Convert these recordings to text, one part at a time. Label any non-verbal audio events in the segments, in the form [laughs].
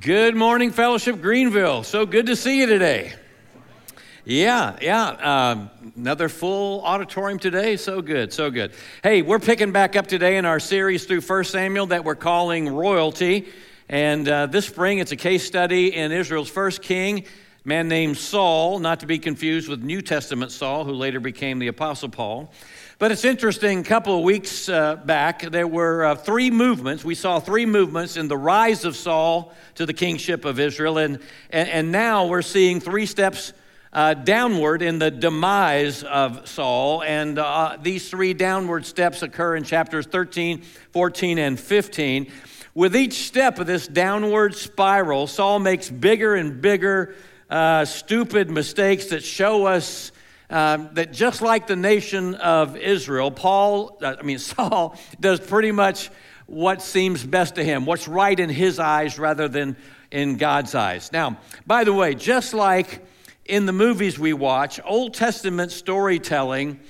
Good morning, Fellowship Greenville. So good to see you today. Yeah, yeah. Um, another full auditorium today. So good, so good. Hey, we're picking back up today in our series through 1 Samuel that we're calling Royalty. And uh, this spring, it's a case study in Israel's first king, man named Saul, not to be confused with New Testament Saul, who later became the Apostle Paul. But it's interesting, a couple of weeks uh, back, there were uh, three movements. We saw three movements in the rise of Saul to the kingship of Israel. And, and, and now we're seeing three steps uh, downward in the demise of Saul. And uh, these three downward steps occur in chapters 13, 14, and 15. With each step of this downward spiral, Saul makes bigger and bigger uh, stupid mistakes that show us um, that just like the nation of Israel, Paul, uh, I mean, [laughs] Saul does pretty much what seems best to him, what's right in his eyes rather than in God's eyes. Now, by the way, just like in the movies we watch, Old Testament storytelling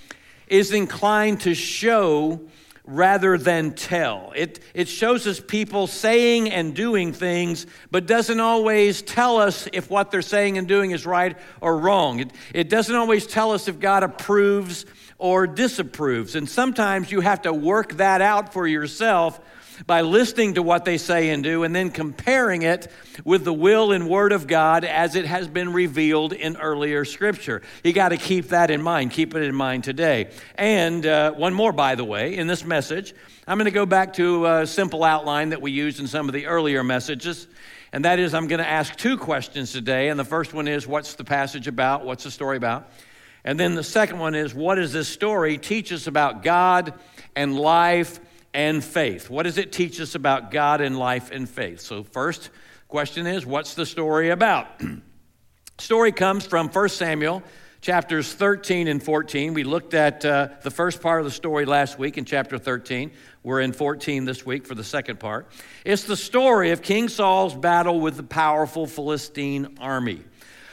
is inclined to show rather than tell. It, it shows us people saying and doing things, but doesn't always tell us if what they're saying and doing is right or wrong. It, it doesn't always tell us if God approves or disapproves. And sometimes you have to work that out for yourself by listening to what they say and do and then comparing it with the will and word of God as it has been revealed in earlier scripture. You got to keep that in mind. Keep it in mind today. And uh, one more, by the way, in this message, I'm going to go back to a simple outline that we used in some of the earlier messages. And that is, I'm going to ask two questions today. And the first one is, what's the passage about? What's the story about? And then the second one is, what does this story teach us about God and life and faith. What does it teach us about God and life and faith? So, first question is what's the story about? [clears throat] story comes from 1 Samuel chapters 13 and 14. We looked at uh, the first part of the story last week in chapter 13. We're in 14 this week for the second part. It's the story of King Saul's battle with the powerful Philistine army.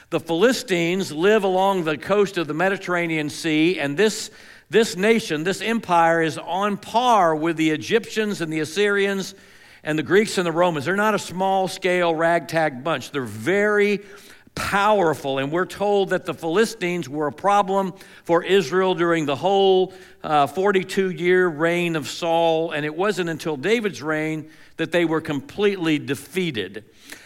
The Philistines live along the coast of the Mediterranean Sea, and this this nation, this empire, is on par with the Egyptians and the Assyrians and the Greeks and the Romans. They're not a small scale ragtag bunch. They're very powerful. And we're told that the Philistines were a problem for Israel during the whole 42 uh, year reign of Saul. And it wasn't until David's reign that they were completely defeated.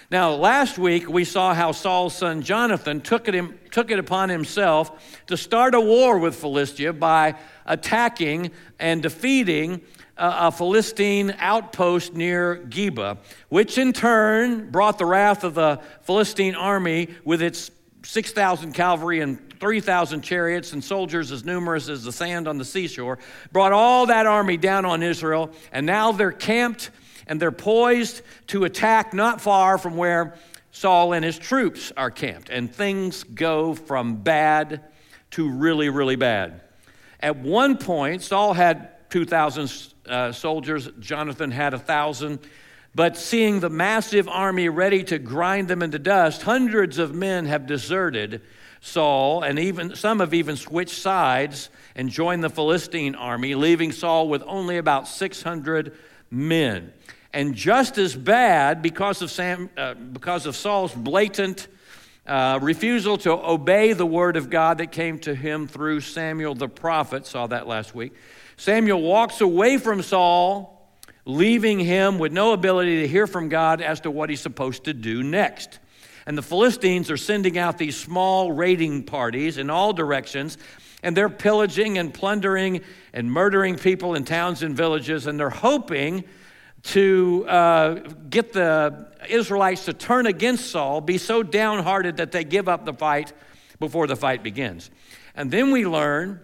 Now, last week we saw how Saul's son Jonathan took it, took it upon himself to start a war with Philistia by attacking and defeating a, a Philistine outpost near Geba, which in turn brought the wrath of the Philistine army with its 6,000 cavalry and 3,000 chariots and soldiers as numerous as the sand on the seashore, brought all that army down on Israel, and now they're camped and they're poised to attack not far from where Saul and his troops are camped. And things go from bad to really, really bad. At one point, Saul had 2,000 uh, soldiers, Jonathan had 1,000. But seeing the massive army ready to grind them into dust, hundreds of men have deserted Saul, and even some have even switched sides and joined the Philistine army, leaving Saul with only about 600 men. And just as bad, because of, Sam, uh, because of Saul's blatant uh, refusal to obey the word of God that came to him through Samuel the prophet, saw that last week. Samuel walks away from Saul, leaving him with no ability to hear from God as to what he's supposed to do next. And the Philistines are sending out these small raiding parties in all directions, and they're pillaging and plundering and murdering people in towns and villages, and they're hoping to uh, get the Israelites to turn against Saul, be so downhearted that they give up the fight before the fight begins. And then we learn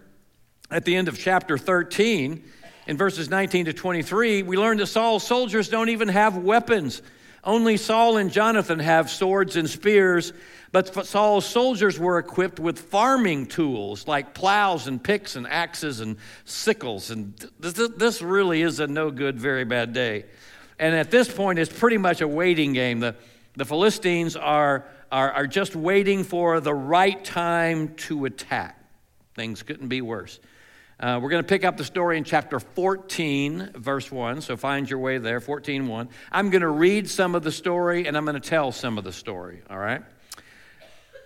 at the end of chapter 13, in verses 19 to 23, we learn that Saul's soldiers don't even have weapons. Only Saul and Jonathan have swords and spears, but Saul's soldiers were equipped with farming tools like plows and picks and axes and sickles. And this really is a no good, very bad day. And at this point, it's pretty much a waiting game. The, the Philistines are, are, are just waiting for the right time to attack. Things couldn't be worse. Uh, we're going to pick up the story in chapter 14, verse 1. So find your way there, 14, 1. I'm going to read some of the story and I'm going to tell some of the story, all right?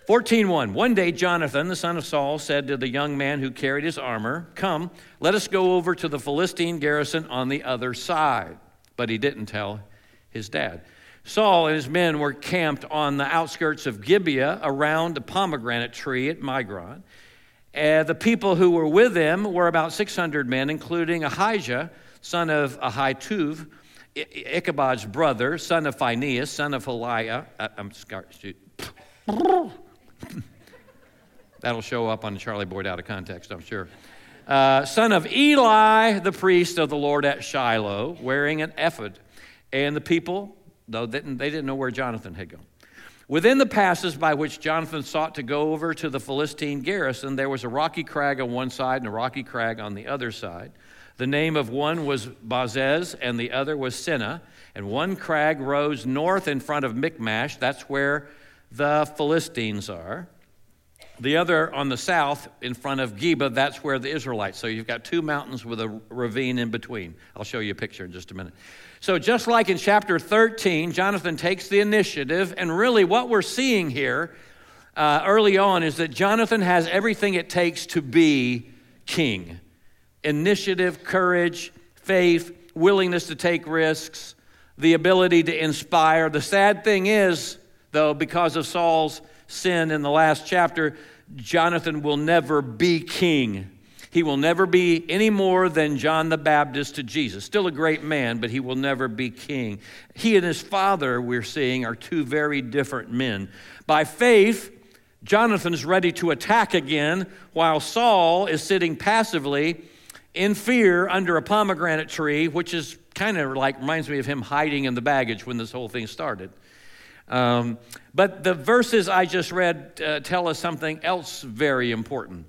14:1 One day Jonathan the son of Saul said to the young man who carried his armor, "Come, let us go over to the Philistine garrison on the other side." But he didn't tell his dad. Saul and his men were camped on the outskirts of Gibeah around a pomegranate tree at Migron. Uh, the people who were with them were about 600 men, including Ahijah, son of Ahituv, Ichabod's brother, son of Phinehas, son of Eliah. Uh, I'm sorry. [laughs] That'll show up on the Charlie Boyd out of context, I'm sure. Uh, son of Eli, the priest of the Lord at Shiloh, wearing an ephod. And the people, though they didn't, they didn't know where Jonathan had gone. Within the passes by which Jonathan sought to go over to the Philistine garrison, there was a rocky crag on one side and a rocky crag on the other side. The name of one was Bozez and the other was Seneh. And one crag rose north in front of Michmash. That's where the Philistines are. The other on the south in front of Geba, that's where the Israelites. So you've got two mountains with a ravine in between. I'll show you a picture in just a minute. So, just like in chapter 13, Jonathan takes the initiative, and really what we're seeing here uh, early on is that Jonathan has everything it takes to be king initiative, courage, faith, willingness to take risks, the ability to inspire. The sad thing is, though, because of Saul's sin in the last chapter, Jonathan will never be king. He will never be any more than John the Baptist to Jesus. Still a great man, but he will never be king. He and his father, we're seeing, are two very different men. By faith, Jonathan is ready to attack again, while Saul is sitting passively in fear under a pomegranate tree, which is kind of like reminds me of him hiding in the baggage when this whole thing started. Um, but the verses I just read uh, tell us something else very important.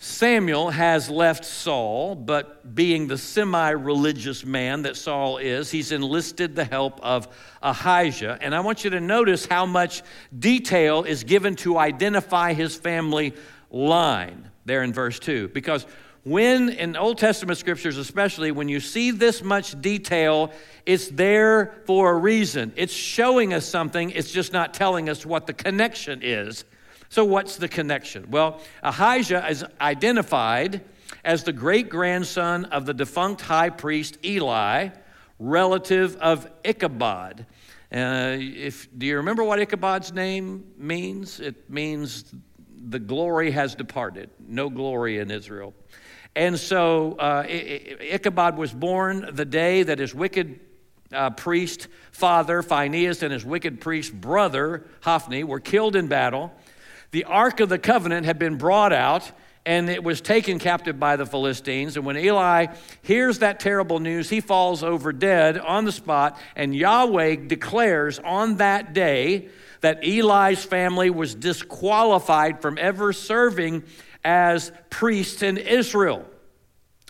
Samuel has left Saul, but being the semi religious man that Saul is, he's enlisted the help of Ahijah. And I want you to notice how much detail is given to identify his family line there in verse 2. Because when, in Old Testament scriptures especially, when you see this much detail, it's there for a reason. It's showing us something, it's just not telling us what the connection is. So, what's the connection? Well, Ahijah is identified as the great grandson of the defunct high priest Eli, relative of Ichabod. Uh, if, do you remember what Ichabod's name means? It means the glory has departed, no glory in Israel. And so uh, Ichabod was born the day that his wicked uh, priest father, Phinehas, and his wicked priest brother, Hophni, were killed in battle. The Ark of the Covenant had been brought out and it was taken captive by the Philistines. And when Eli hears that terrible news, he falls over dead on the spot. And Yahweh declares on that day that Eli's family was disqualified from ever serving as priests in Israel.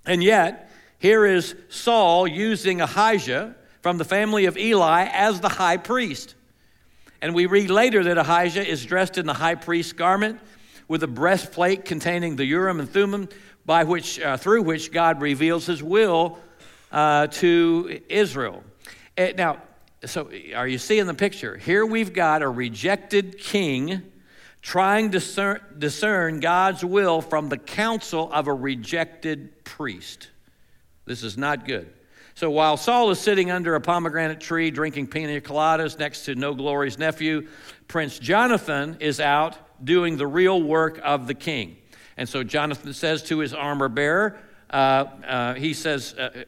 And yet, here is Saul using Ahijah from the family of Eli as the high priest. And we read later that Ahijah is dressed in the high priest's garment with a breastplate containing the Urim and Thummim, by which, uh, through which God reveals his will uh, to Israel. Uh, now, so are you seeing the picture? Here we've got a rejected king trying to discern, God's will from the counsel of a rejected priest. This is not good. So while Saul is sitting under a pomegranate tree drinking pina coladas next to No Glory's nephew, Prince Jonathan is out doing the real work of the king. And so Jonathan says to his armor bearer, uh, uh, he says, uh,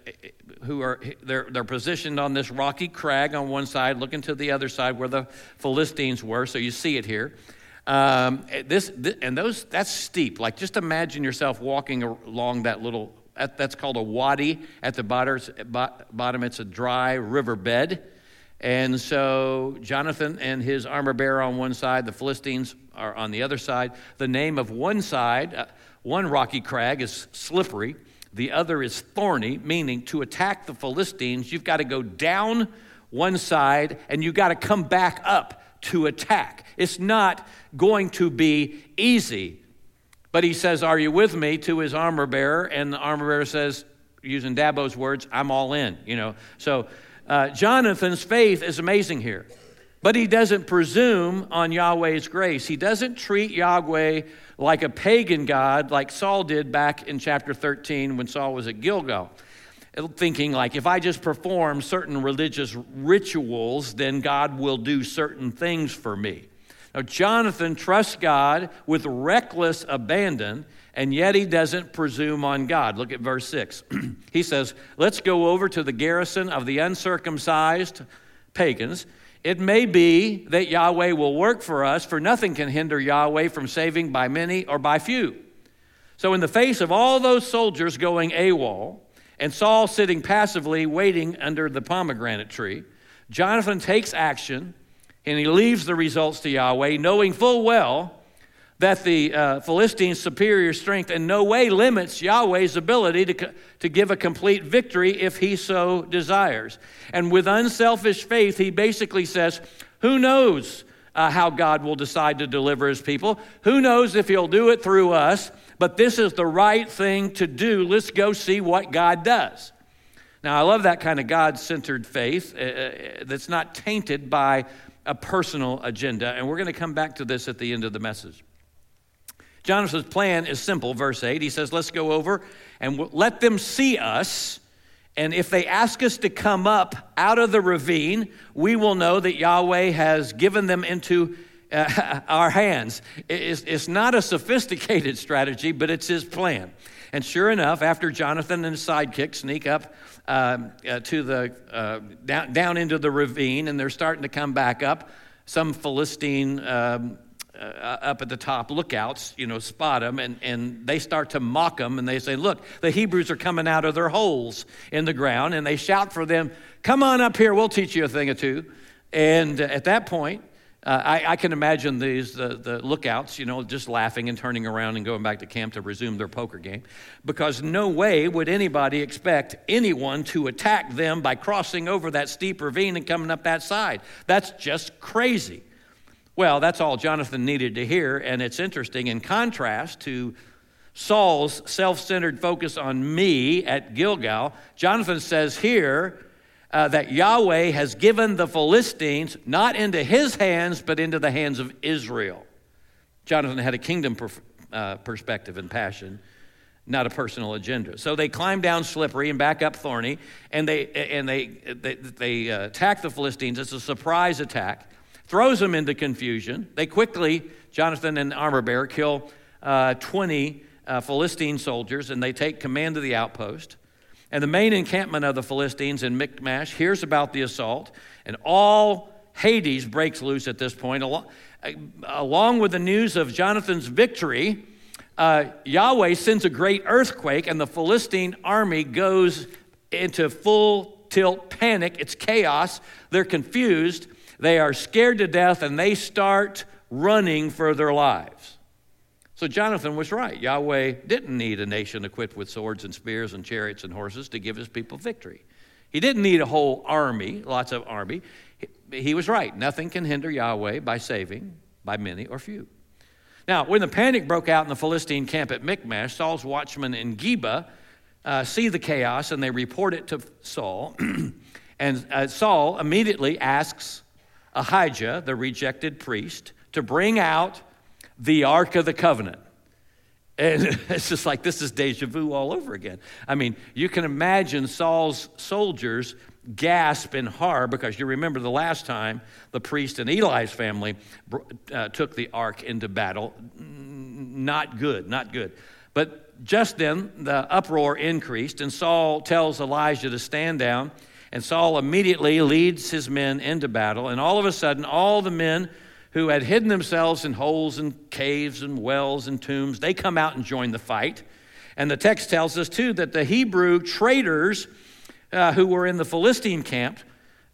who are they're, they're positioned on this rocky crag on one side, looking to the other side where the Philistines were. So you see it here. Um, this, this, and those that's steep. Like just imagine yourself walking along that little that's called a wadi at the bottom. It's a dry riverbed. And so Jonathan and his armor bearer on one side, the Philistines are on the other side. The name of one side, uh, one rocky crag, is slippery. The other is thorny, meaning to attack the Philistines, you've got to go down one side and you've got to come back up to attack. It's not going to be easy. But he says, Are you with me to his armor bearer? And the armor bearer says, using Dabo's words, I'm all in, you know. So uh, Jonathan's faith is amazing here. But he doesn't presume on Yahweh's grace. He doesn't treat Yahweh like a pagan god like Saul did back in chapter 13 when Saul was at Gilgal. Thinking like, if I just perform certain religious rituals, then God will do certain things for me. Now, Jonathan trusts God with reckless abandon, and yet he doesn't presume on God. Look at verse 6. [clears throat] he says, Let's go over to the garrison of the uncircumcised pagans. It may be that Yahweh will work for us, for nothing can hinder Yahweh from saving by many or by few. So, in the face of all those soldiers going AWOL, and Saul sitting passively waiting under the pomegranate tree, Jonathan takes action and he leaves the results to Yahweh, knowing full well that the uh, Philistines' superior strength in no way limits Yahweh's ability to, to give a complete victory if he so desires. And with unselfish faith, he basically says, Who knows uh, how God will decide to deliver his people? Who knows if he'll do it through us? But this is the right thing to do. Let's go see what God does. Now, I love that kind of God centered faith uh, uh, that's not tainted by a personal agenda. And we're going to come back to this at the end of the message. Jonathan's plan is simple, verse 8. He says, Let's go over and let them see us. And if they ask us to come up out of the ravine, we will know that Yahweh has given them into uh, [laughs] our hands. It's, it's not a sophisticated [laughs] strategy, but it's his plan. And sure enough, after Jonathan and his sidekick sneak up um, uh, to the uh, down, down into the ravine, and they're starting to come back up. Some Philistine um, uh, up at the top lookouts, you know, spot them, and, and they start to mock them, and they say, "Look, the Hebrews are coming out of their holes in the ground," and they shout for them, "Come on up here, we'll teach you a thing or two. And at that point, uh, I, I, can imagine these the, the lookouts, you know, just laughing and turning around and going back to camp to resume their poker game, because no way would anybody expect anyone to attack them by crossing over that steep ravine and coming up that side. That's just crazy. Well, that's all Jonathan needed to hear, and it's interesting. In contrast to Saul's self-centered focus on me at Gilgal, Jonathan says here uh, that Yahweh has given the Philistines not into his hands, but into the hands of Israel. Jonathan had a kingdom per, uh, perspective and passion, not a personal agenda. So they climb down slippery and back up thorny, and they, and they, they, they uh, attack the Philistines. It's a surprise attack, throws them into confusion. They quickly, Jonathan and armor bearer, kill uh, 20 uh, Philistine soldiers, and they take command of the outpost. And the main encampment of the Philistines in Michmash hears about the assault, and all Hades breaks loose at this point. Along with the news of Jonathan's victory, uh, Yahweh sends a great earthquake, and the Philistine army goes into full tilt panic. It's chaos. They're confused. They are scared to death, and they start running for their lives. So Jonathan was right. Yahweh didn't need a nation equipped with swords and spears and chariots and horses to give his people victory. He didn't need a whole army, lots of army. He was right. Nothing can hinder Yahweh by saving by many or few. Now, when the panic broke out in the Philistine camp at Michmash, Saul's watchmen in Geba uh, see the chaos and they report it to Saul. [clears throat] and uh, Saul immediately asks Ahijah, the rejected priest, to bring out the Ark of the Covenant. And [laughs] it's just like this is deja vu all over again. I mean, you can imagine Saul's soldiers gasp in horror because you remember the last time the priest and Eli's family uh, took the ark into battle. Not good, not good. But just then, the uproar increased, and Saul tells Ahijah to stand down. And Saul immediately leads his men into battle. And all of a sudden, all the men who had hidden themselves in holes and caves and wells and tombs, they come out and join the fight. And the text tells us, too, that the Hebrew traders uh, who were in the Philistine camp,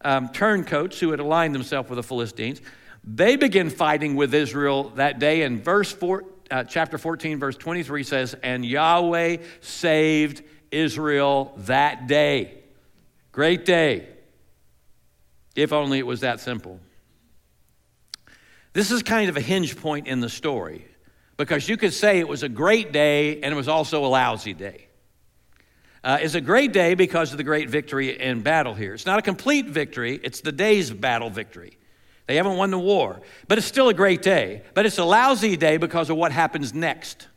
um, turncoats who had aligned themselves with the Philistines, they begin fighting with Israel that day. And verse four, uh, chapter 14, verse 23 says, And Yahweh saved Israel that day. Great day. If only it was that simple. This is kind of a hinge point in the story because you could say it was a great day and it was also a lousy day. Uh, it's a great day because of the great victory in battle here. It's not a complete victory, it's the day's battle victory. They haven't won the war, but it's still a great day. But it's a lousy day because of what happens next.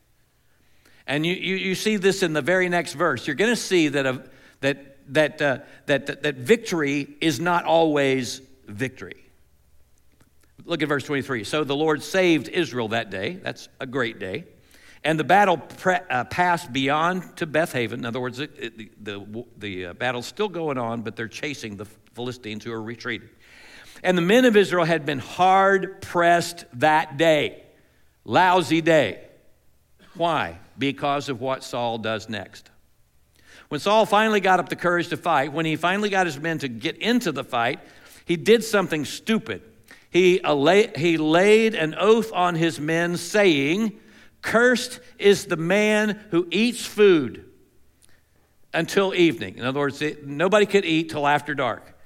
And you, you, you see this in the very next verse. You're going to see that, a, that, that, uh, that, that, that victory is not always victory. Look at verse 23. So the Lord saved Israel that day. That's a great day. And the battle pre- uh, passed beyond to Bethaven. In other words, it, it, the, the uh, battle's still going on, but they're chasing the Philistines who are retreating. And the men of Israel had been hard pressed that day. Lousy day. Why? Because of what Saul does next. When Saul finally got up the courage to fight, when he finally got his men to get into the fight, he did something stupid. He, he laid an oath on his men, saying, Cursed is the man who eats food until evening. In other words, nobody could eat till after dark.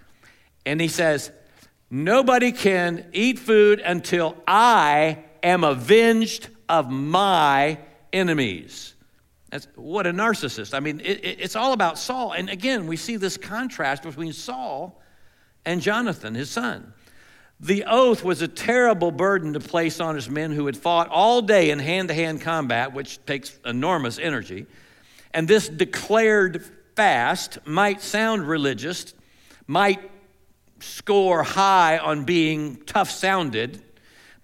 And he says, Nobody can eat food until I am avenged of my enemies. That's what a narcissist. I mean, it, it, it's all about Saul. And again, we see this contrast between Saul and Jonathan, his son. The oath was a terrible burden to place on his men who had fought all day in hand to hand combat, which takes enormous energy. And this declared fast might sound religious, might score high on being tough sounded,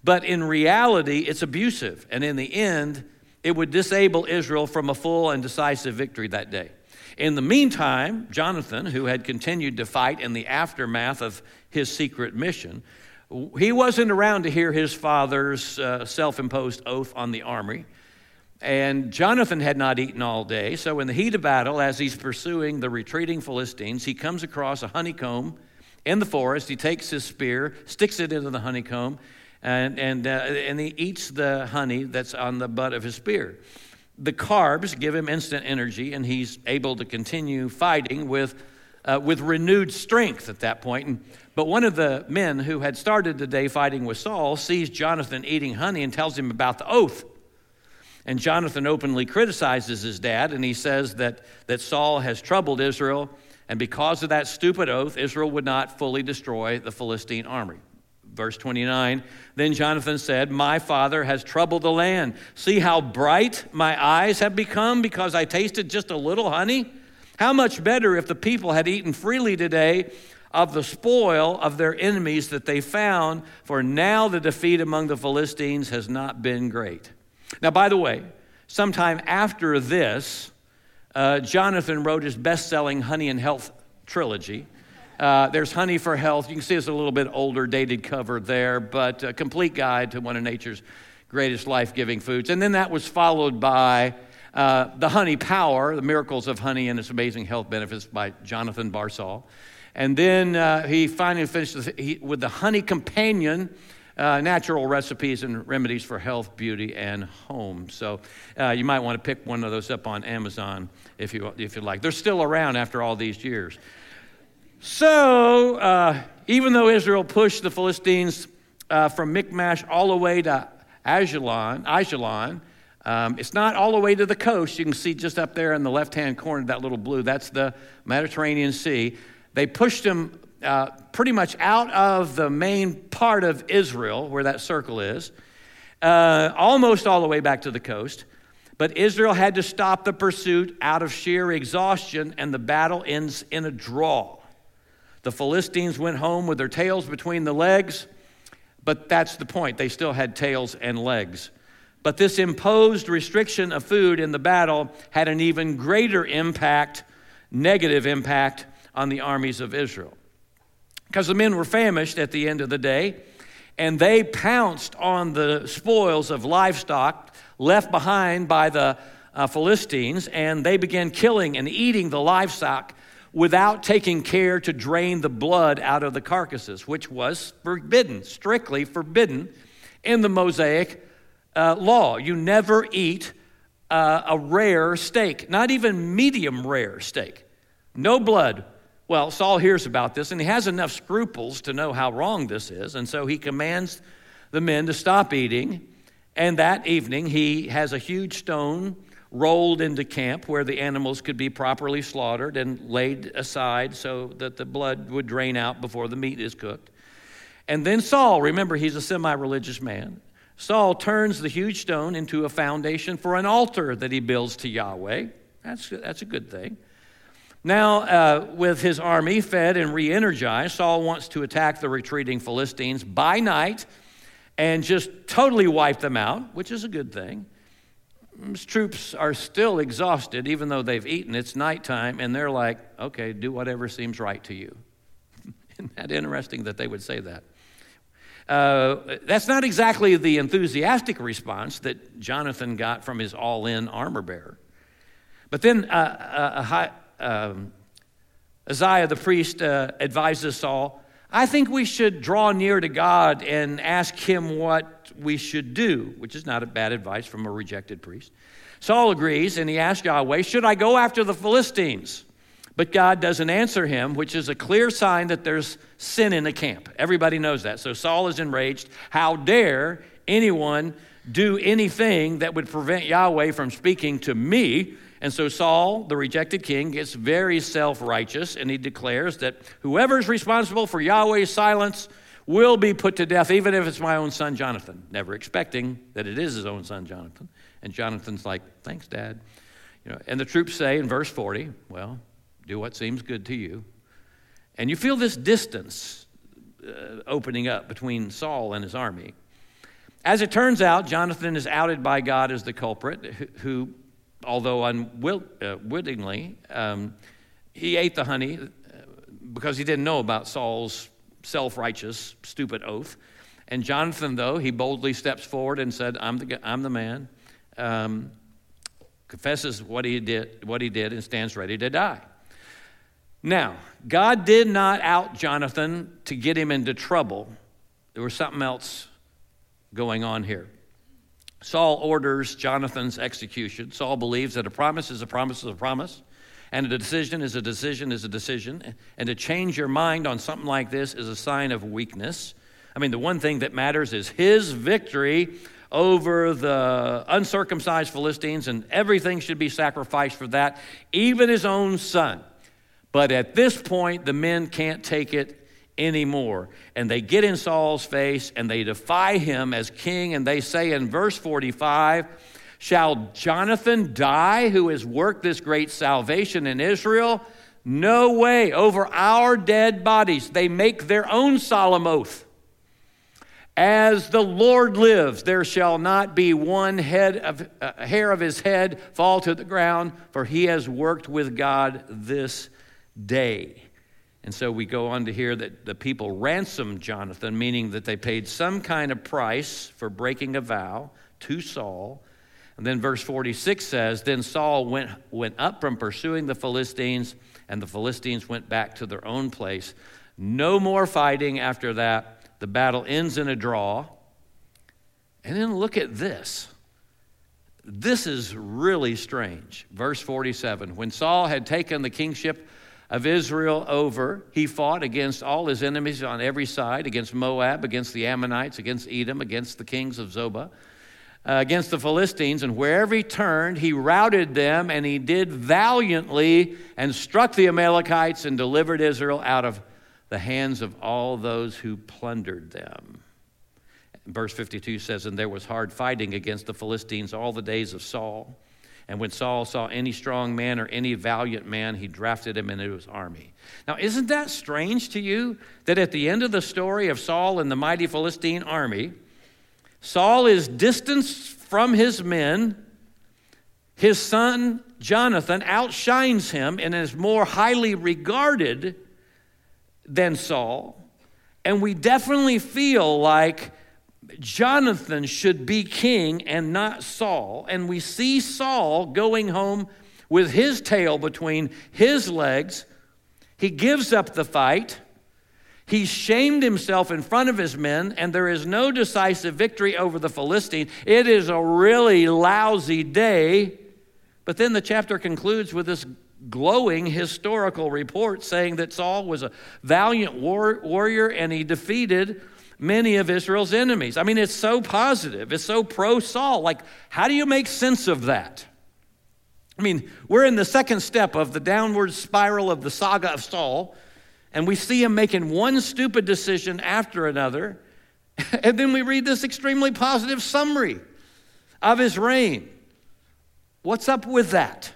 but in reality, it's abusive. And in the end, it would disable Israel from a full and decisive victory that day. In the meantime, Jonathan, who had continued to fight in the aftermath of his secret mission, he wasn't around to hear his father's uh, self imposed oath on the army. And Jonathan had not eaten all day. So, in the heat of battle, as he's pursuing the retreating Philistines, he comes across a honeycomb in the forest. He takes his spear, sticks it into the honeycomb, and, and, uh, and he eats the honey that's on the butt of his spear. The carbs give him instant energy, and he's able to continue fighting with, uh, with renewed strength at that point. And, but one of the men who had started the day fighting with Saul sees Jonathan eating honey and tells him about the oath. And Jonathan openly criticizes his dad, and he says that, that Saul has troubled Israel, and because of that stupid oath, Israel would not fully destroy the Philistine army. Verse 29 Then Jonathan said, My father has troubled the land. See how bright my eyes have become because I tasted just a little honey? How much better if the people had eaten freely today of the spoil of their enemies that they found, for now the defeat among the Philistines has not been great. Now, by the way, sometime after this, uh, Jonathan wrote his best selling Honey and Health trilogy. Uh, there's Honey for Health. You can see it's a little bit older, dated cover there, but a complete guide to one of nature's greatest life giving foods. And then that was followed by uh, The Honey Power, The Miracles of Honey and Its Amazing Health Benefits by Jonathan Barsall. And then uh, he finally finished with the Honey Companion. Uh, natural recipes and remedies for health, beauty, and home. So uh, you might want to pick one of those up on Amazon if you if you like. They're still around after all these years. So uh, even though Israel pushed the Philistines uh, from Michmash all the way to Ajalon, Ajalon, um, it's not all the way to the coast. You can see just up there in the left hand corner, that little blue, that's the Mediterranean Sea. They pushed them uh, pretty much out of the main part of Israel, where that circle is, uh, almost all the way back to the coast. But Israel had to stop the pursuit out of sheer exhaustion, and the battle ends in a draw. The Philistines went home with their tails between the legs, but that's the point. They still had tails and legs. But this imposed restriction of food in the battle had an even greater impact, negative impact, on the armies of Israel. Because the men were famished at the end of the day, and they pounced on the spoils of livestock left behind by the uh, Philistines, and they began killing and eating the livestock without taking care to drain the blood out of the carcasses, which was forbidden, strictly forbidden in the Mosaic uh, law. You never eat uh, a rare steak, not even medium rare steak. No blood well, Saul hears about this and he has enough scruples to know how wrong this is, and so he commands the men to stop eating And that evening, he has a huge stone rolled into camp where the animals could be properly slaughtered and laid aside so that the blood would drain out before the meat is cooked. And then Saul, remember, he's a semi religious man. Saul turns the huge stone into a foundation for an altar that he builds to Yahweh. That's, that's a good thing. Now, uh, with his army fed and re energized, Saul wants to attack the retreating Philistines by night and just totally wipe them out, which is a good thing. His troops are still exhausted, even though they've eaten. It's nighttime, and they're like, okay, do whatever seems right to you. [laughs] Isn't that interesting that they would say that? Uh, that's not exactly the enthusiastic response that Jonathan got from his all in armor bearer. But then uh, uh, um, Ahijah the priest uh, advises Saul I think we should draw near to God and ask Him what we should do, which is not a bad advice from a rejected priest. Saul agrees and he asks Yahweh, Should I go after the Philistines? But God doesn't answer him, which is a clear sign that there's sin in the camp. Everybody knows that. So Saul is enraged. How dare anyone do anything that would prevent Yahweh from speaking to me? And so Saul, the rejected king, gets very self righteous and he declares that whoever's responsible for Yahweh's silence will be put to death, even if it's my own son Jonathan, never expecting that it is his own son Jonathan. And Jonathan's like, Thanks, Dad. You know, and the troops say in verse 40, Well, do what seems good to you. And you feel this distance uh, opening up between Saul and his army. As it turns out, Jonathan is outed by God as the culprit, who although unwittingly, uh, um, he ate the honey uh, because he didn't know about Saul's self righteous, stupid oath. And Jonathan, though, he boldly steps forward and said, I'm the, I'm the man, um, confesses what he, did, what he did, and stands ready to die. Now, God did not out Jonathan to get him into trouble. There was something else going on here. Saul orders Jonathan's execution. Saul believes that a promise is a promise is a promise, and a decision is a decision is a decision. And to change your mind on something like this is a sign of weakness. I mean, the one thing that matters is his victory over the uncircumcised Philistines, and everything should be sacrificed for that, even his own son. But at this point, the men can't take it anymore. And they get in Saul's face and they defy him as king. And they say in verse 45, Shall Jonathan die who has worked this great salvation in Israel? No way. Over our dead bodies. They make their own solemn oath. As the Lord lives, there shall not be one head of, uh, hair of his head fall to the ground, for he has worked with God this day. And so we go on to hear that the people ransomed Jonathan, meaning that they paid some kind of price for breaking a vow to Saul. And then verse 46 says Then Saul went, went up from pursuing the Philistines, and the Philistines went back to their own place. No more fighting after that. The battle ends in a draw. And then look at this. This is really strange. Verse 47 When Saul had taken the kingship of Israel over. He fought against all his enemies on every side against Moab, against the Ammonites, against Edom, against the kings of Zobah, uh, against the Philistines. And wherever he turned, he routed them, and he did valiantly and struck the Amalekites and delivered Israel out of the hands of all those who plundered them. Verse 52 says, And there was hard fighting against the Philistines all the days of Saul. And when Saul saw any strong man or any valiant man, he drafted him into his army. Now, isn't that strange to you that at the end of the story of Saul and the mighty Philistine army, Saul is distanced from his men. His son Jonathan outshines him and is more highly regarded than Saul. And we definitely feel like Jonathan should be king and not Saul. And we see Saul going home with his tail between his legs. He gives up the fight. He shamed himself in front of his men, and there is no decisive victory over the Philistine. It is a really lousy day. But then the chapter concludes with this glowing historical report saying that Saul was a valiant war- warrior and he defeated many of Israel's enemies. I mean, it's so positive, it's so pro Saul. Like, how do you make sense of that? I mean, we're in the second step of the downward spiral of the saga of Saul, and we see him making one stupid decision after another. [laughs] And then we read this extremely positive summary of his reign. What's up with that?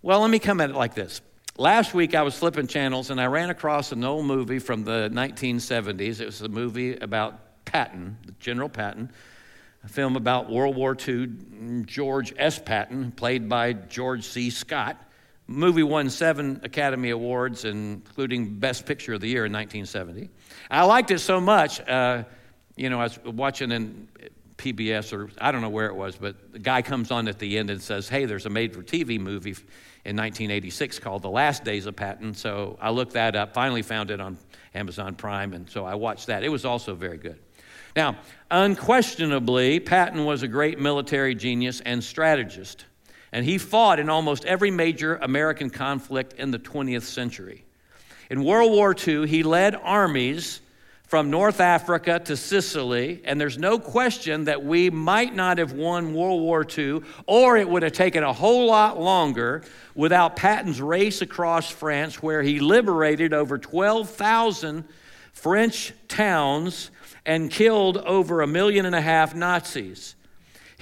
Well, let me come at it like this. Last week I was flipping channels and I ran across an old movie from the 1970s. It was a movie about Patton, General Patton, a film about World War II, George S. Patton, played by George C. Scott. Movie won seven Academy Awards, including Best Picture of the Year in 1970. I liked it so much, uh, you know, I was watching in PBS or I don't know where it was, but the guy comes on at the end and says, Hey, there's a made for TV movie in 1986 called The Last Days of Patton. So I looked that up, finally found it on Amazon Prime, and so I watched that. It was also very good. Now, unquestionably, Patton was a great military genius and strategist, and he fought in almost every major American conflict in the 20th century. In World War II, he led armies from North Africa to Sicily, and there's no question that we might not have won World War II, or it would have taken a whole lot longer without Patton's race across France, where he liberated over 12,000 French towns and killed over a million and a half Nazis.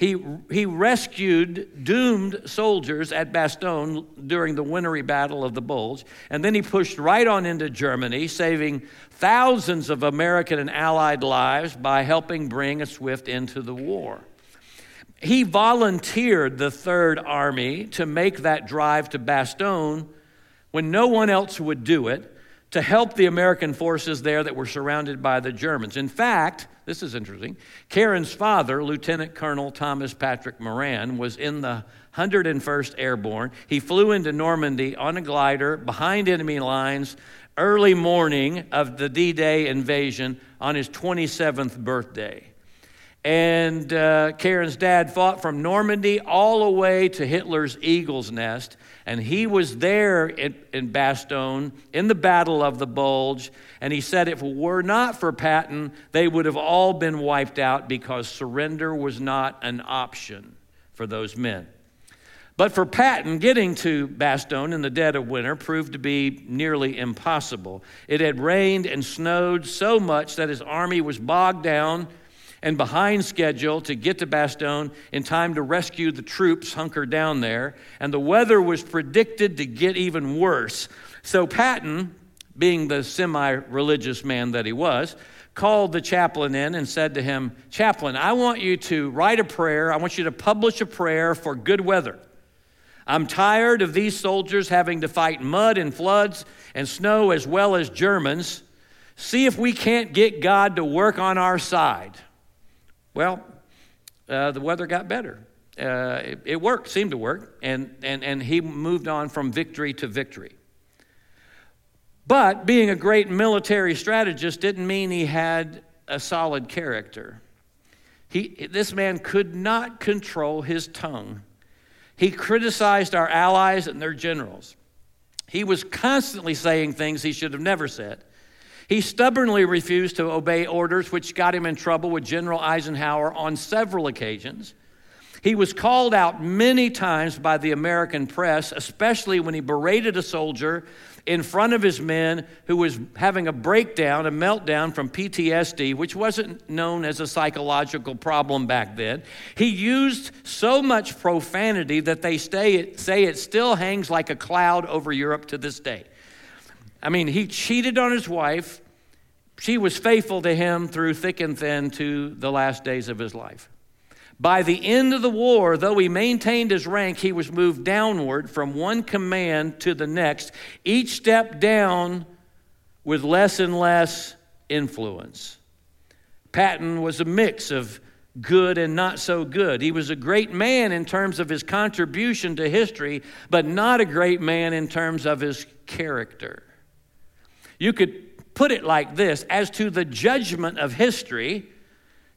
He, he rescued doomed soldiers at Bastogne during the wintry battle of the Bulge, and then he pushed right on into Germany, saving thousands of American and Allied lives by helping bring a swift end to the war. He volunteered the Third Army to make that drive to Bastogne when no one else would do it to help the American forces there that were surrounded by the Germans. In fact, this is interesting. Karen's father, Lieutenant Colonel Thomas Patrick Moran, was in the 101st Airborne. He flew into Normandy on a glider behind enemy lines early morning of the D Day invasion on his 27th birthday. And uh, Karen's dad fought from Normandy all the way to Hitler's Eagle's Nest. And he was there in, in Bastogne in the Battle of the Bulge. And he said, if it were not for Patton, they would have all been wiped out because surrender was not an option for those men. But for Patton, getting to Bastogne in the dead of winter proved to be nearly impossible. It had rained and snowed so much that his army was bogged down and behind schedule to get to Bastogne in time to rescue the troops hunkered down there. And the weather was predicted to get even worse. So Patton, being the semi religious man that he was, called the chaplain in and said to him, Chaplain, I want you to write a prayer. I want you to publish a prayer for good weather. I'm tired of these soldiers having to fight mud and floods and snow as well as Germans. See if we can't get God to work on our side. Well, uh, the weather got better. Uh, it, it, worked, seemed to work, and, and, and he moved on from victory to victory. But being a great military strategist didn't mean he had a solid character. He, this man could not control his tongue. He criticized our allies and their generals. He was constantly saying things he should have never said. He stubbornly refused to obey orders, which got him in trouble with General Eisenhower on several occasions. He was called out many times by the American press, especially when he berated a soldier in front of his men who was having a breakdown, a meltdown from PTSD, which wasn't known as a psychological problem back then. He used so much profanity that they say it still hangs like a cloud over Europe to this day. I mean, he cheated on his wife. She was faithful to him through thick and thin to the last days of his life. By the end of the war, though he maintained his rank, he was moved downward from one command to the next, each step down with less and less influence. Patton was a mix of good and not so good. He was a great man in terms of his contribution to history, but not a great man in terms of his character. You could put it like this as to the judgment of history,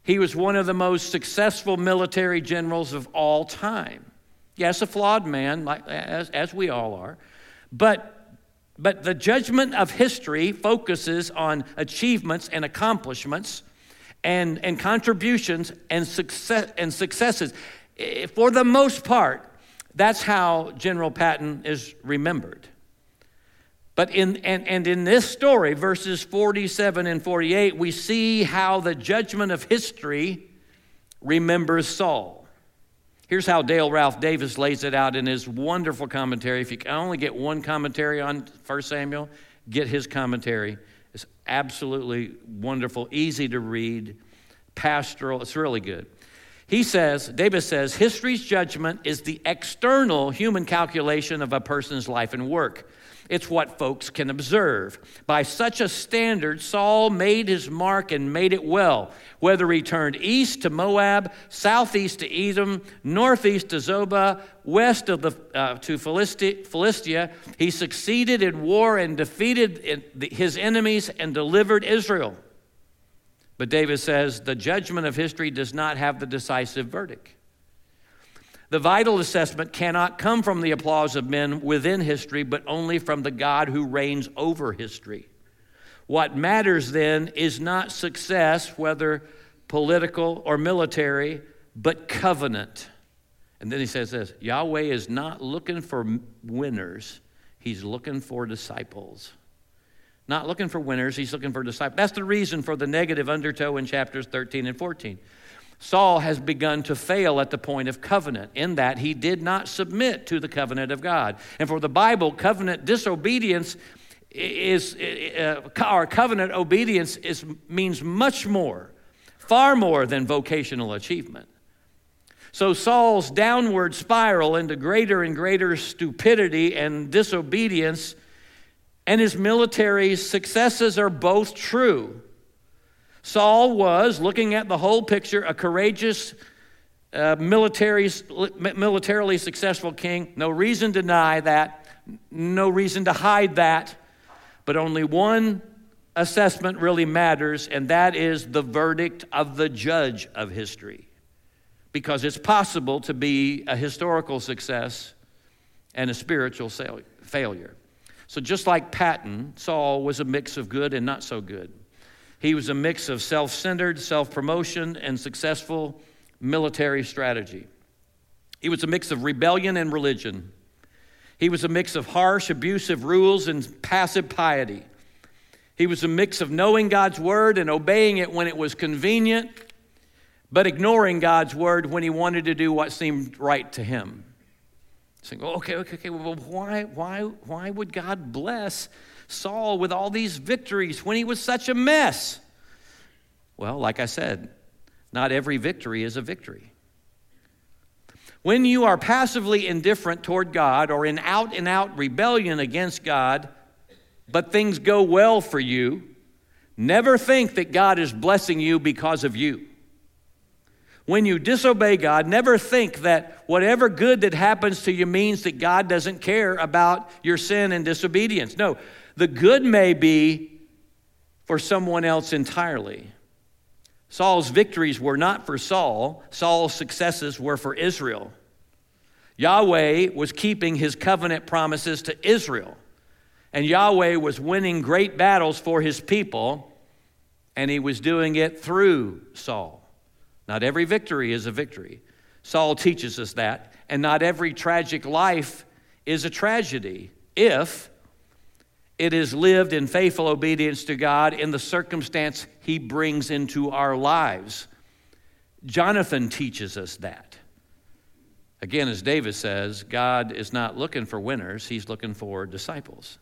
he was one of the most successful military generals of all time. Yes, a flawed man, like, as, as we all are, but But the judgment of history focuses on achievements and accomplishments and, and contributions and, success, and successes. Eh, for the most part, that's how General Patton is remembered. But in, and, and in this story, verses 47 and 48, we see how the judgment of history remembers Saul. Here's how Dale Ralph Davis lays it out in his wonderful commentary. If you can only get one commentary on 1 Samuel, get his commentary. It's absolutely wonderful, easy to read, pastoral. It's really good. He says, Davis says, history's judgment is the external human calculation of a person's life and work. It's what folks can observe. By such a standard, Saul made his mark and made it well. Whether he turned east to Moab, southeast to Edom, northeast to Zobah, west of the, uh, to Philistia, he succeeded in war and defeated his enemies and delivered Israel. But David says the judgment of history does not have the decisive verdict. The vital assessment cannot come from the applause of men within history, but only from the God who reigns over history. What matters then is not success, whether political or military, but covenant. And then he says this Yahweh is not looking for winners, he's looking for disciples. Not looking for winners, he's looking for disciples. That's the reason for the negative undertow in chapters 13 and 14. Saul has begun to fail at the point of covenant, in that he did not submit to the covenant of God. And for the Bible, covenant disobedience is, uh, or covenant obedience is, means much more, far more than vocational achievement. So Saul's downward spiral into greater and greater stupidity and disobedience and his military successes are both true. Saul was, looking at the whole picture, a courageous, uh, military, militarily successful king. No reason to deny that, no reason to hide that, but only one assessment really matters, and that is the verdict of the judge of history. Because it's possible to be a historical success and a spiritual failure. So, just like Patton, Saul was a mix of good and not so good. He was a mix of self centered, self promotion, and successful military strategy. He was a mix of rebellion and religion. He was a mix of harsh, abusive rules and passive piety. He was a mix of knowing God's word and obeying it when it was convenient, but ignoring God's word when he wanted to do what seemed right to him. Saying, oh, okay, okay, okay, well, why, why, why would God bless Saul with all these victories when he was such a mess? Well, like I said, not every victory is a victory. When you are passively indifferent toward God or in out and out rebellion against God, but things go well for you, never think that God is blessing you because of you. When you disobey God, never think that whatever good that happens to you means that God doesn't care about your sin and disobedience. No, the good may be for someone else entirely. Saul's victories were not for Saul, Saul's successes were for Israel. Yahweh was keeping his covenant promises to Israel, and Yahweh was winning great battles for his people, and he was doing it through Saul. Not every victory is a victory. Saul teaches us that, and not every tragic life is a tragedy if it is lived in faithful obedience to God in the circumstance He brings into our lives. Jonathan teaches us that. Again, as David says, God is not looking for winners, He's looking for disciples.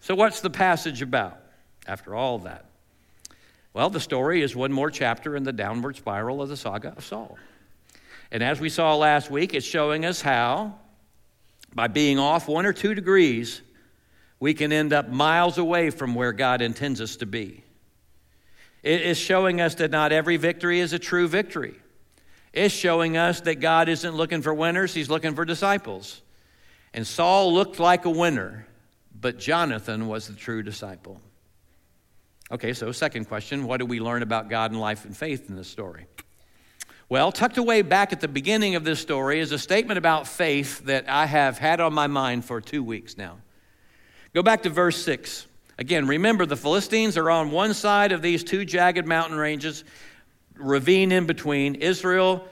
So, what's the passage about after all that? Well, the story is one more chapter in the downward spiral of the saga of Saul. And as we saw last week, it's showing us how, by being off one or two degrees, we can end up miles away from where God intends us to be. It is showing us that not every victory is a true victory. It's showing us that God isn't looking for winners, He's looking for disciples. And Saul looked like a winner, but Jonathan was the true disciple. Okay, so second question what do we learn about God and life and faith in this story? Well, tucked away back at the beginning of this story is a statement about faith that I have had on my mind for two weeks now. Go back to verse 6. Again, remember the Philistines are on one side of these two jagged mountain ranges, ravine in between. Israel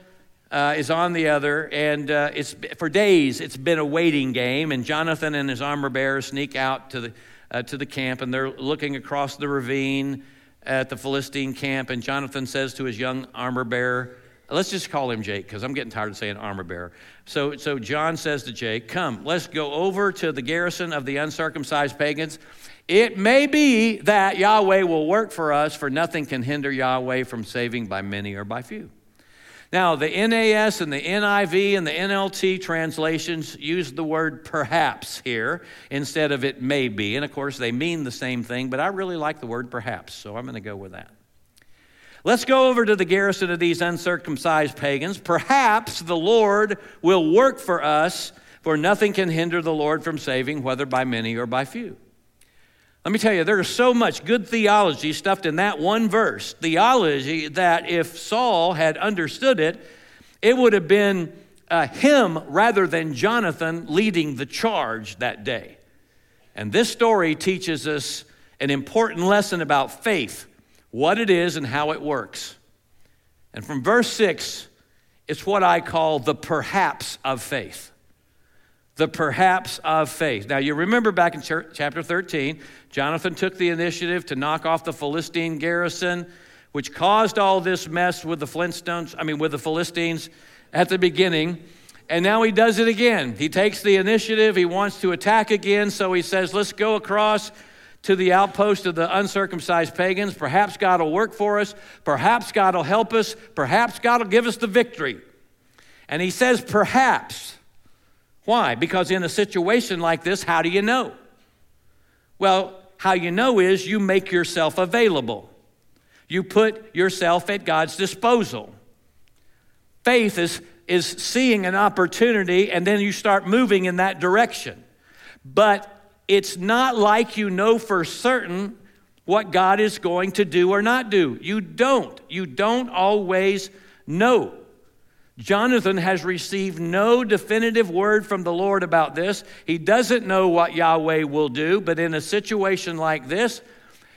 uh, is on the other, and uh, it's for days it's been a waiting game. And Jonathan and his armor bearer sneak out to the uh, to the camp, and they're looking across the ravine at the Philistine camp. And Jonathan says to his young armor bearer, Let's just call him Jake because I'm getting tired of saying armor bearer. So, so John says to Jake, Come, let's go over to the garrison of the uncircumcised pagans. It may be that Yahweh will work for us, for nothing can hinder Yahweh from saving by many or by few. Now, the NAS and the NIV and the NLT translations use the word perhaps here instead of it may be. And of course, they mean the same thing, but I really like the word perhaps, so I'm going to go with that. Let's go over to the garrison of these uncircumcised pagans. Perhaps the Lord will work for us, for nothing can hinder the Lord from saving, whether by many or by few. Let me tell you, there's so much good theology stuffed in that one verse. Theology that if Saul had understood it, it would have been uh, him rather than Jonathan leading the charge that day. And this story teaches us an important lesson about faith, what it is and how it works. And from verse 6, it's what I call the perhaps of faith the perhaps of faith. Now, you remember back in chapter 13, Jonathan took the initiative to knock off the Philistine garrison, which caused all this mess with the Flintstones, I mean, with the Philistines at the beginning. And now he does it again. He takes the initiative, he wants to attack again, so he says, Let's go across to the outpost of the uncircumcised pagans. Perhaps God will work for us. Perhaps God will help us. Perhaps God will give us the victory. And he says, Perhaps. Why? Because in a situation like this, how do you know? Well, how you know is you make yourself available. You put yourself at God's disposal. Faith is, is seeing an opportunity and then you start moving in that direction. But it's not like you know for certain what God is going to do or not do. You don't. You don't always know. Jonathan has received no definitive word from the Lord about this. He doesn't know what Yahweh will do, but in a situation like this,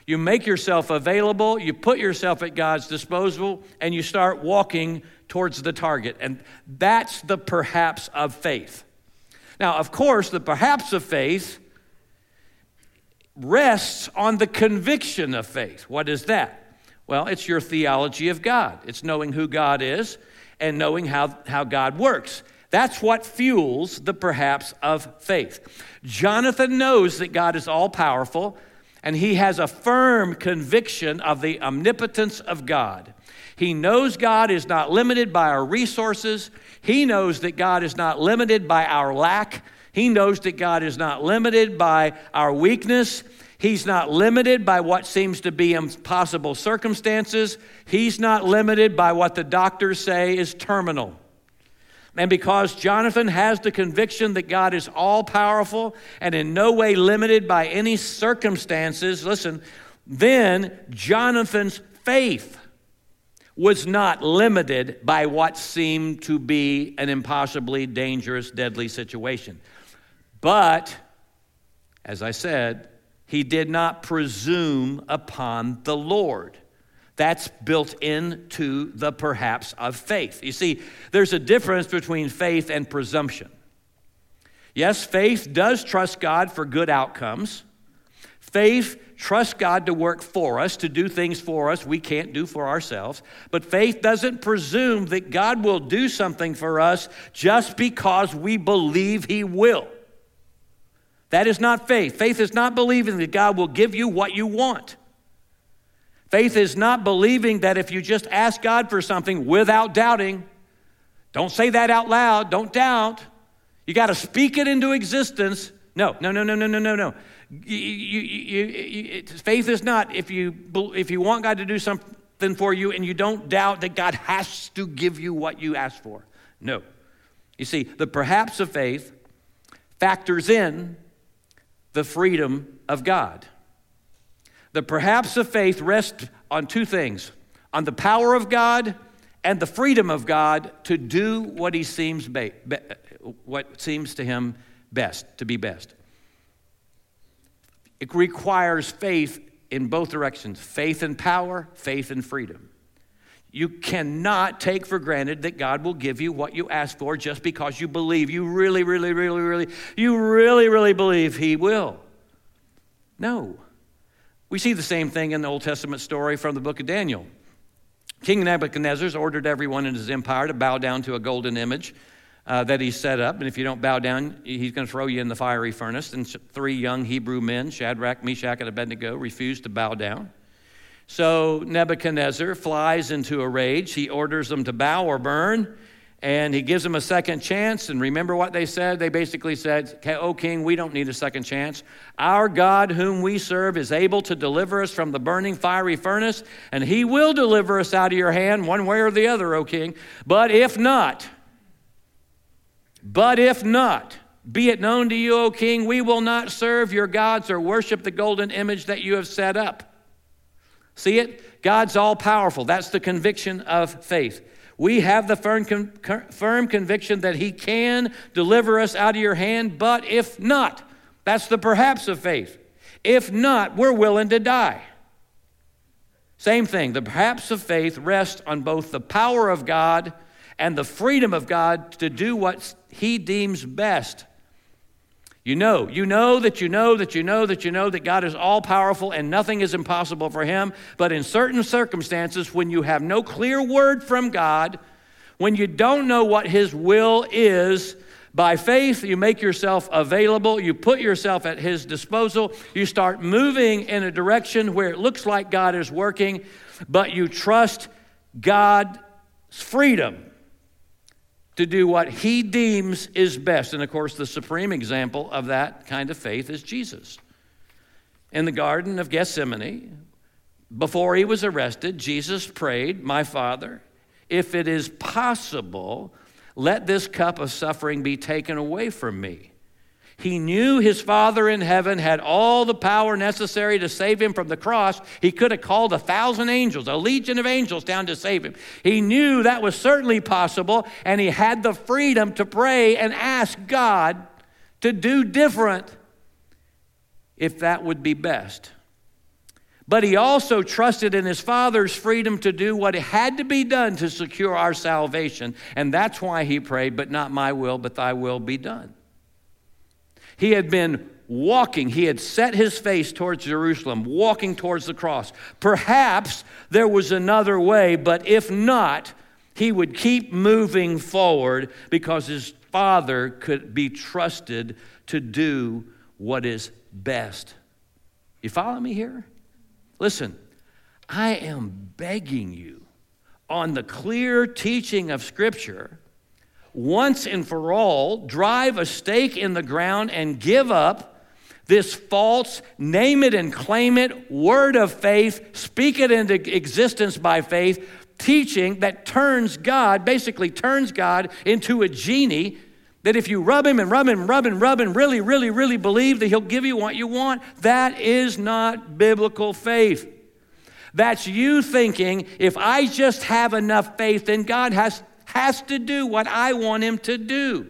you make yourself available, you put yourself at God's disposal, and you start walking towards the target. And that's the perhaps of faith. Now, of course, the perhaps of faith rests on the conviction of faith. What is that? Well, it's your theology of God, it's knowing who God is and knowing how, how God works. That's what fuels the perhaps of faith. Jonathan knows that God is all powerful, and he has a firm conviction of the omnipotence of God. He knows God is not limited by our resources. He knows that God is not limited by our lack. He knows that God is not limited by our weakness. He's not limited by what seems to be impossible circumstances. He's not limited by what the doctors say is terminal. And because Jonathan has the conviction that God is all powerful and in no way limited by any circumstances, listen, then Jonathan's faith was not limited by what seemed to be an impossibly dangerous, deadly situation. But, as I said, he did not presume upon the Lord. That's built into the perhaps of faith. You see, there's a difference between faith and presumption. Yes, faith does trust God for good outcomes. Faith trusts God to work for us, to do things for us we can't do for ourselves. But faith doesn't presume that God will do something for us just because we believe He will. That is not faith. Faith is not believing that God will give you what you want. Faith is not believing that if you just ask God for something without doubting, don't say that out loud, don't doubt. You got to speak it into existence. No, no, no, no, no, no, no, no. Faith is not if you, if you want God to do something for you and you don't doubt that God has to give you what you ask for. No. You see, the perhaps of faith factors in the freedom of God. The perhaps of faith rests on two things on the power of God and the freedom of God to do what he seems be, be, what seems to him best to be best. It requires faith in both directions faith and power, faith and freedom. You cannot take for granted that God will give you what you ask for just because you believe. You really, really, really, really, you really, really believe He will. No. We see the same thing in the Old Testament story from the book of Daniel. King Nebuchadnezzar's ordered everyone in his empire to bow down to a golden image uh, that he set up. And if you don't bow down, he's going to throw you in the fiery furnace. And three young Hebrew men, Shadrach, Meshach, and Abednego, refused to bow down. So Nebuchadnezzar flies into a rage. He orders them to bow or burn. And he gives them a second chance. And remember what they said? They basically said, O oh, king, we don't need a second chance. Our God, whom we serve, is able to deliver us from the burning fiery furnace, and he will deliver us out of your hand, one way or the other, O king. But if not, but if not, be it known to you, O king, we will not serve your gods or worship the golden image that you have set up. See it? God's all powerful. That's the conviction of faith. We have the firm, firm conviction that He can deliver us out of your hand, but if not, that's the perhaps of faith. If not, we're willing to die. Same thing. The perhaps of faith rests on both the power of God and the freedom of God to do what He deems best. You know, you know that you know that you know that you know that God is all powerful and nothing is impossible for him. But in certain circumstances, when you have no clear word from God, when you don't know what his will is, by faith, you make yourself available, you put yourself at his disposal, you start moving in a direction where it looks like God is working, but you trust God's freedom to do what he deems is best. And of course, the supreme example of that kind of faith is Jesus. In the Garden of Gethsemane, before he was arrested, Jesus prayed, My Father, if it is possible, let this cup of suffering be taken away from me. He knew his Father in heaven had all the power necessary to save him from the cross. He could have called a thousand angels, a legion of angels down to save him. He knew that was certainly possible, and he had the freedom to pray and ask God to do different if that would be best. But he also trusted in his Father's freedom to do what had to be done to secure our salvation. And that's why he prayed, But not my will, but thy will be done. He had been walking, he had set his face towards Jerusalem, walking towards the cross. Perhaps there was another way, but if not, he would keep moving forward because his father could be trusted to do what is best. You follow me here? Listen, I am begging you on the clear teaching of Scripture once and for all drive a stake in the ground and give up this false name it and claim it word of faith, speak it into existence by faith, teaching that turns God, basically turns God into a genie. That if you rub him and rub him rub and rub and really, really, really believe that he'll give you what you want, that is not biblical faith. That's you thinking, if I just have enough faith, then God has has to do what I want him to do.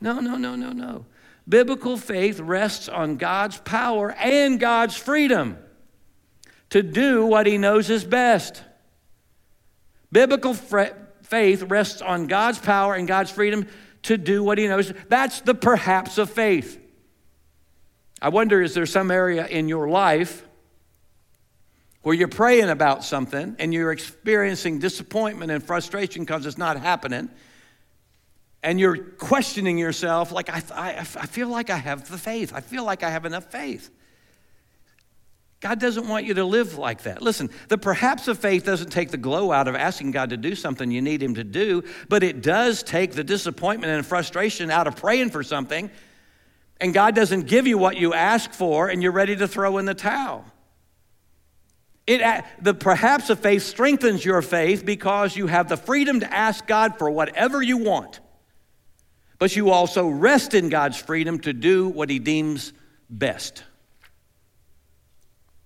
No, no, no, no, no. Biblical faith rests on God's power and God's freedom to do what he knows is best. Biblical faith rests on God's power and God's freedom to do what he knows. That's the perhaps of faith. I wonder is there some area in your life where you're praying about something and you're experiencing disappointment and frustration because it's not happening, and you're questioning yourself, like, I, I, I feel like I have the faith. I feel like I have enough faith. God doesn't want you to live like that. Listen, the perhaps of faith doesn't take the glow out of asking God to do something you need Him to do, but it does take the disappointment and frustration out of praying for something, and God doesn't give you what you ask for, and you're ready to throw in the towel. It, uh, the perhaps of faith strengthens your faith because you have the freedom to ask God for whatever you want. But you also rest in God's freedom to do what He deems best.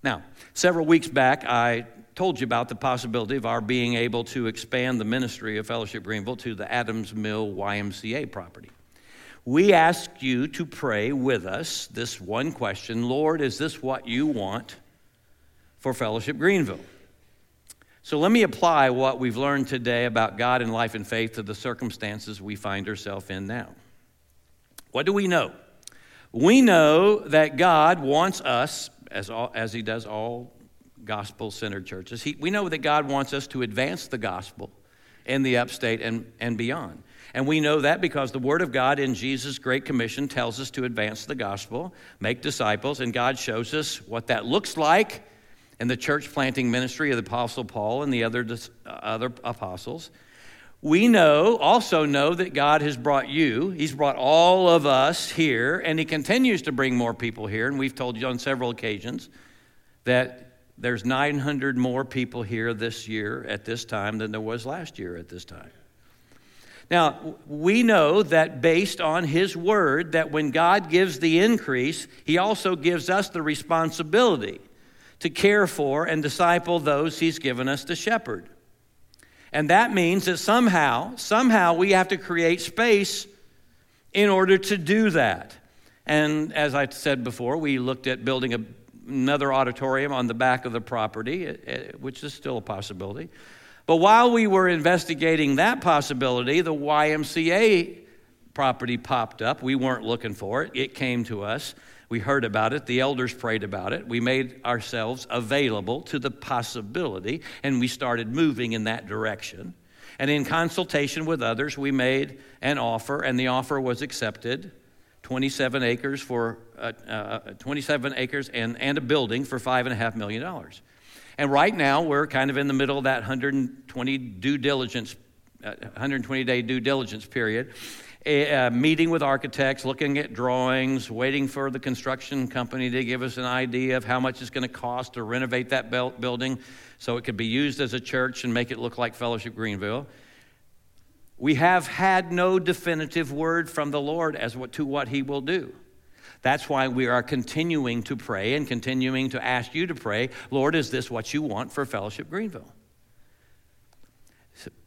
Now, several weeks back, I told you about the possibility of our being able to expand the ministry of Fellowship Greenville to the Adams Mill YMCA property. we ask you to pray with us this one question Lord, is this what you want for Fellowship Greenville? So let me apply what we've learned today about God and life and faith to the circumstances we find ourselves in now. What do we know? We know that God wants us, as, all, as He does all gospel centered churches, he, we know that God wants us to advance the gospel in the upstate and, and beyond. And we know that because the Word of God in Jesus' Great Commission tells us to advance the gospel, make disciples, and God shows us what that looks like in the church planting ministry of the Apostle Paul and the other, uh, other apostles. We know, also know that God has brought you, He's brought all of us here, and He continues to bring more people here. And we've told you on several occasions that there's 900 more people here this year at this time than there was last year at this time. Now, we know that based on His Word, that when God gives the increase, He also gives us the responsibility to care for and disciple those He's given us to shepherd. And that means that somehow, somehow we have to create space in order to do that. And as I said before, we looked at building a, another auditorium on the back of the property, eh, eh, which is still a possibility. But while we were investigating that possibility, the YMCA property popped up. We weren't looking for it, it came to us. We heard about it. The elders prayed about it. We made ourselves available to the possibility, and we started moving in that direction. And in consultation with others, we made an offer, and the offer was accepted 27 acres for uh, uh, 27 acres and, and a building for $5.5 million. And right now, we're kind of in the middle of that 120 due diligence, uh, 120 day due diligence period. A, meeting with architects, looking at drawings, waiting for the construction company to give us an idea of how much it's going to cost to renovate that building so it could be used as a church and make it look like Fellowship Greenville. We have had no definitive word from the Lord as to what He will do. That's why we are continuing to pray and continuing to ask you to pray Lord, is this what you want for Fellowship Greenville?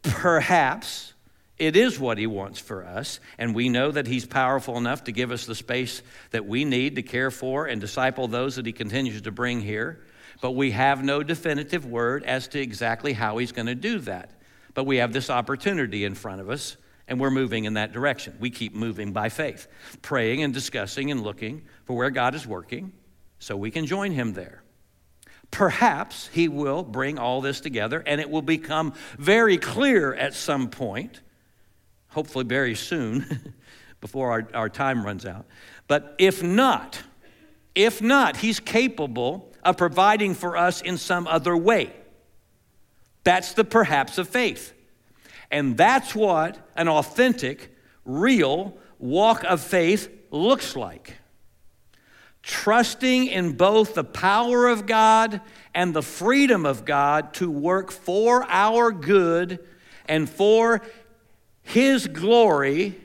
Perhaps it is what He wants for us, and we know that He's powerful enough to give us the space that we need to care for and disciple those that He continues to bring here. But we have no definitive word as to exactly how He's going to do that. But we have this opportunity in front of us and we're moving in that direction. We keep moving by faith, praying and discussing and looking for where God is working so we can join Him there. Perhaps He will bring all this together and it will become very clear at some point, hopefully very soon, [laughs] before our, our time runs out. But if not, if not, He's capable of providing for us in some other way. That's the perhaps of faith. And that's what an authentic, real walk of faith looks like. Trusting in both the power of God and the freedom of God to work for our good and for His glory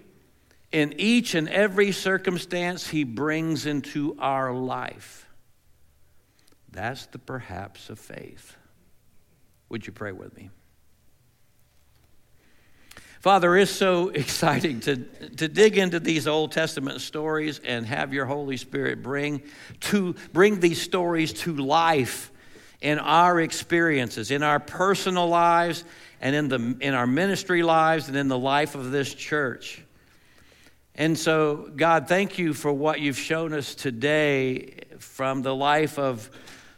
in each and every circumstance He brings into our life. That's the perhaps of faith. Would you pray with me? Father, it's so [laughs] exciting to, to dig into these Old Testament stories and have your Holy Spirit bring, to, bring these stories to life in our experiences, in our personal lives, and in, the, in our ministry lives, and in the life of this church. And so, God, thank you for what you've shown us today from the life of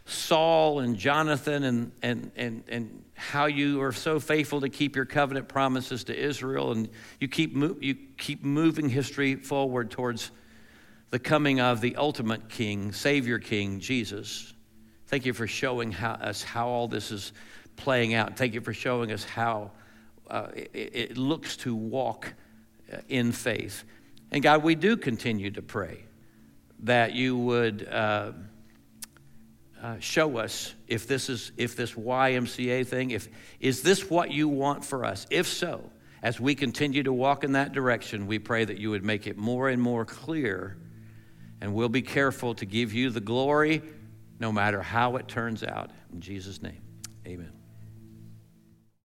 Saul and Jonathan and, and, and, and how you are so faithful to keep your covenant promises to Israel, and you keep, you keep moving history forward towards the coming of the ultimate King, Savior King, Jesus. Thank you for showing how, us how all this is playing out. Thank you for showing us how uh, it, it, looks to walk uh, in faith. And God, we do continue to pray that you would. Uh, uh, show us if this is if this YMCA thing if is this what you want for us if so as we continue to walk in that direction we pray that you would make it more and more clear and we'll be careful to give you the glory no matter how it turns out in Jesus name amen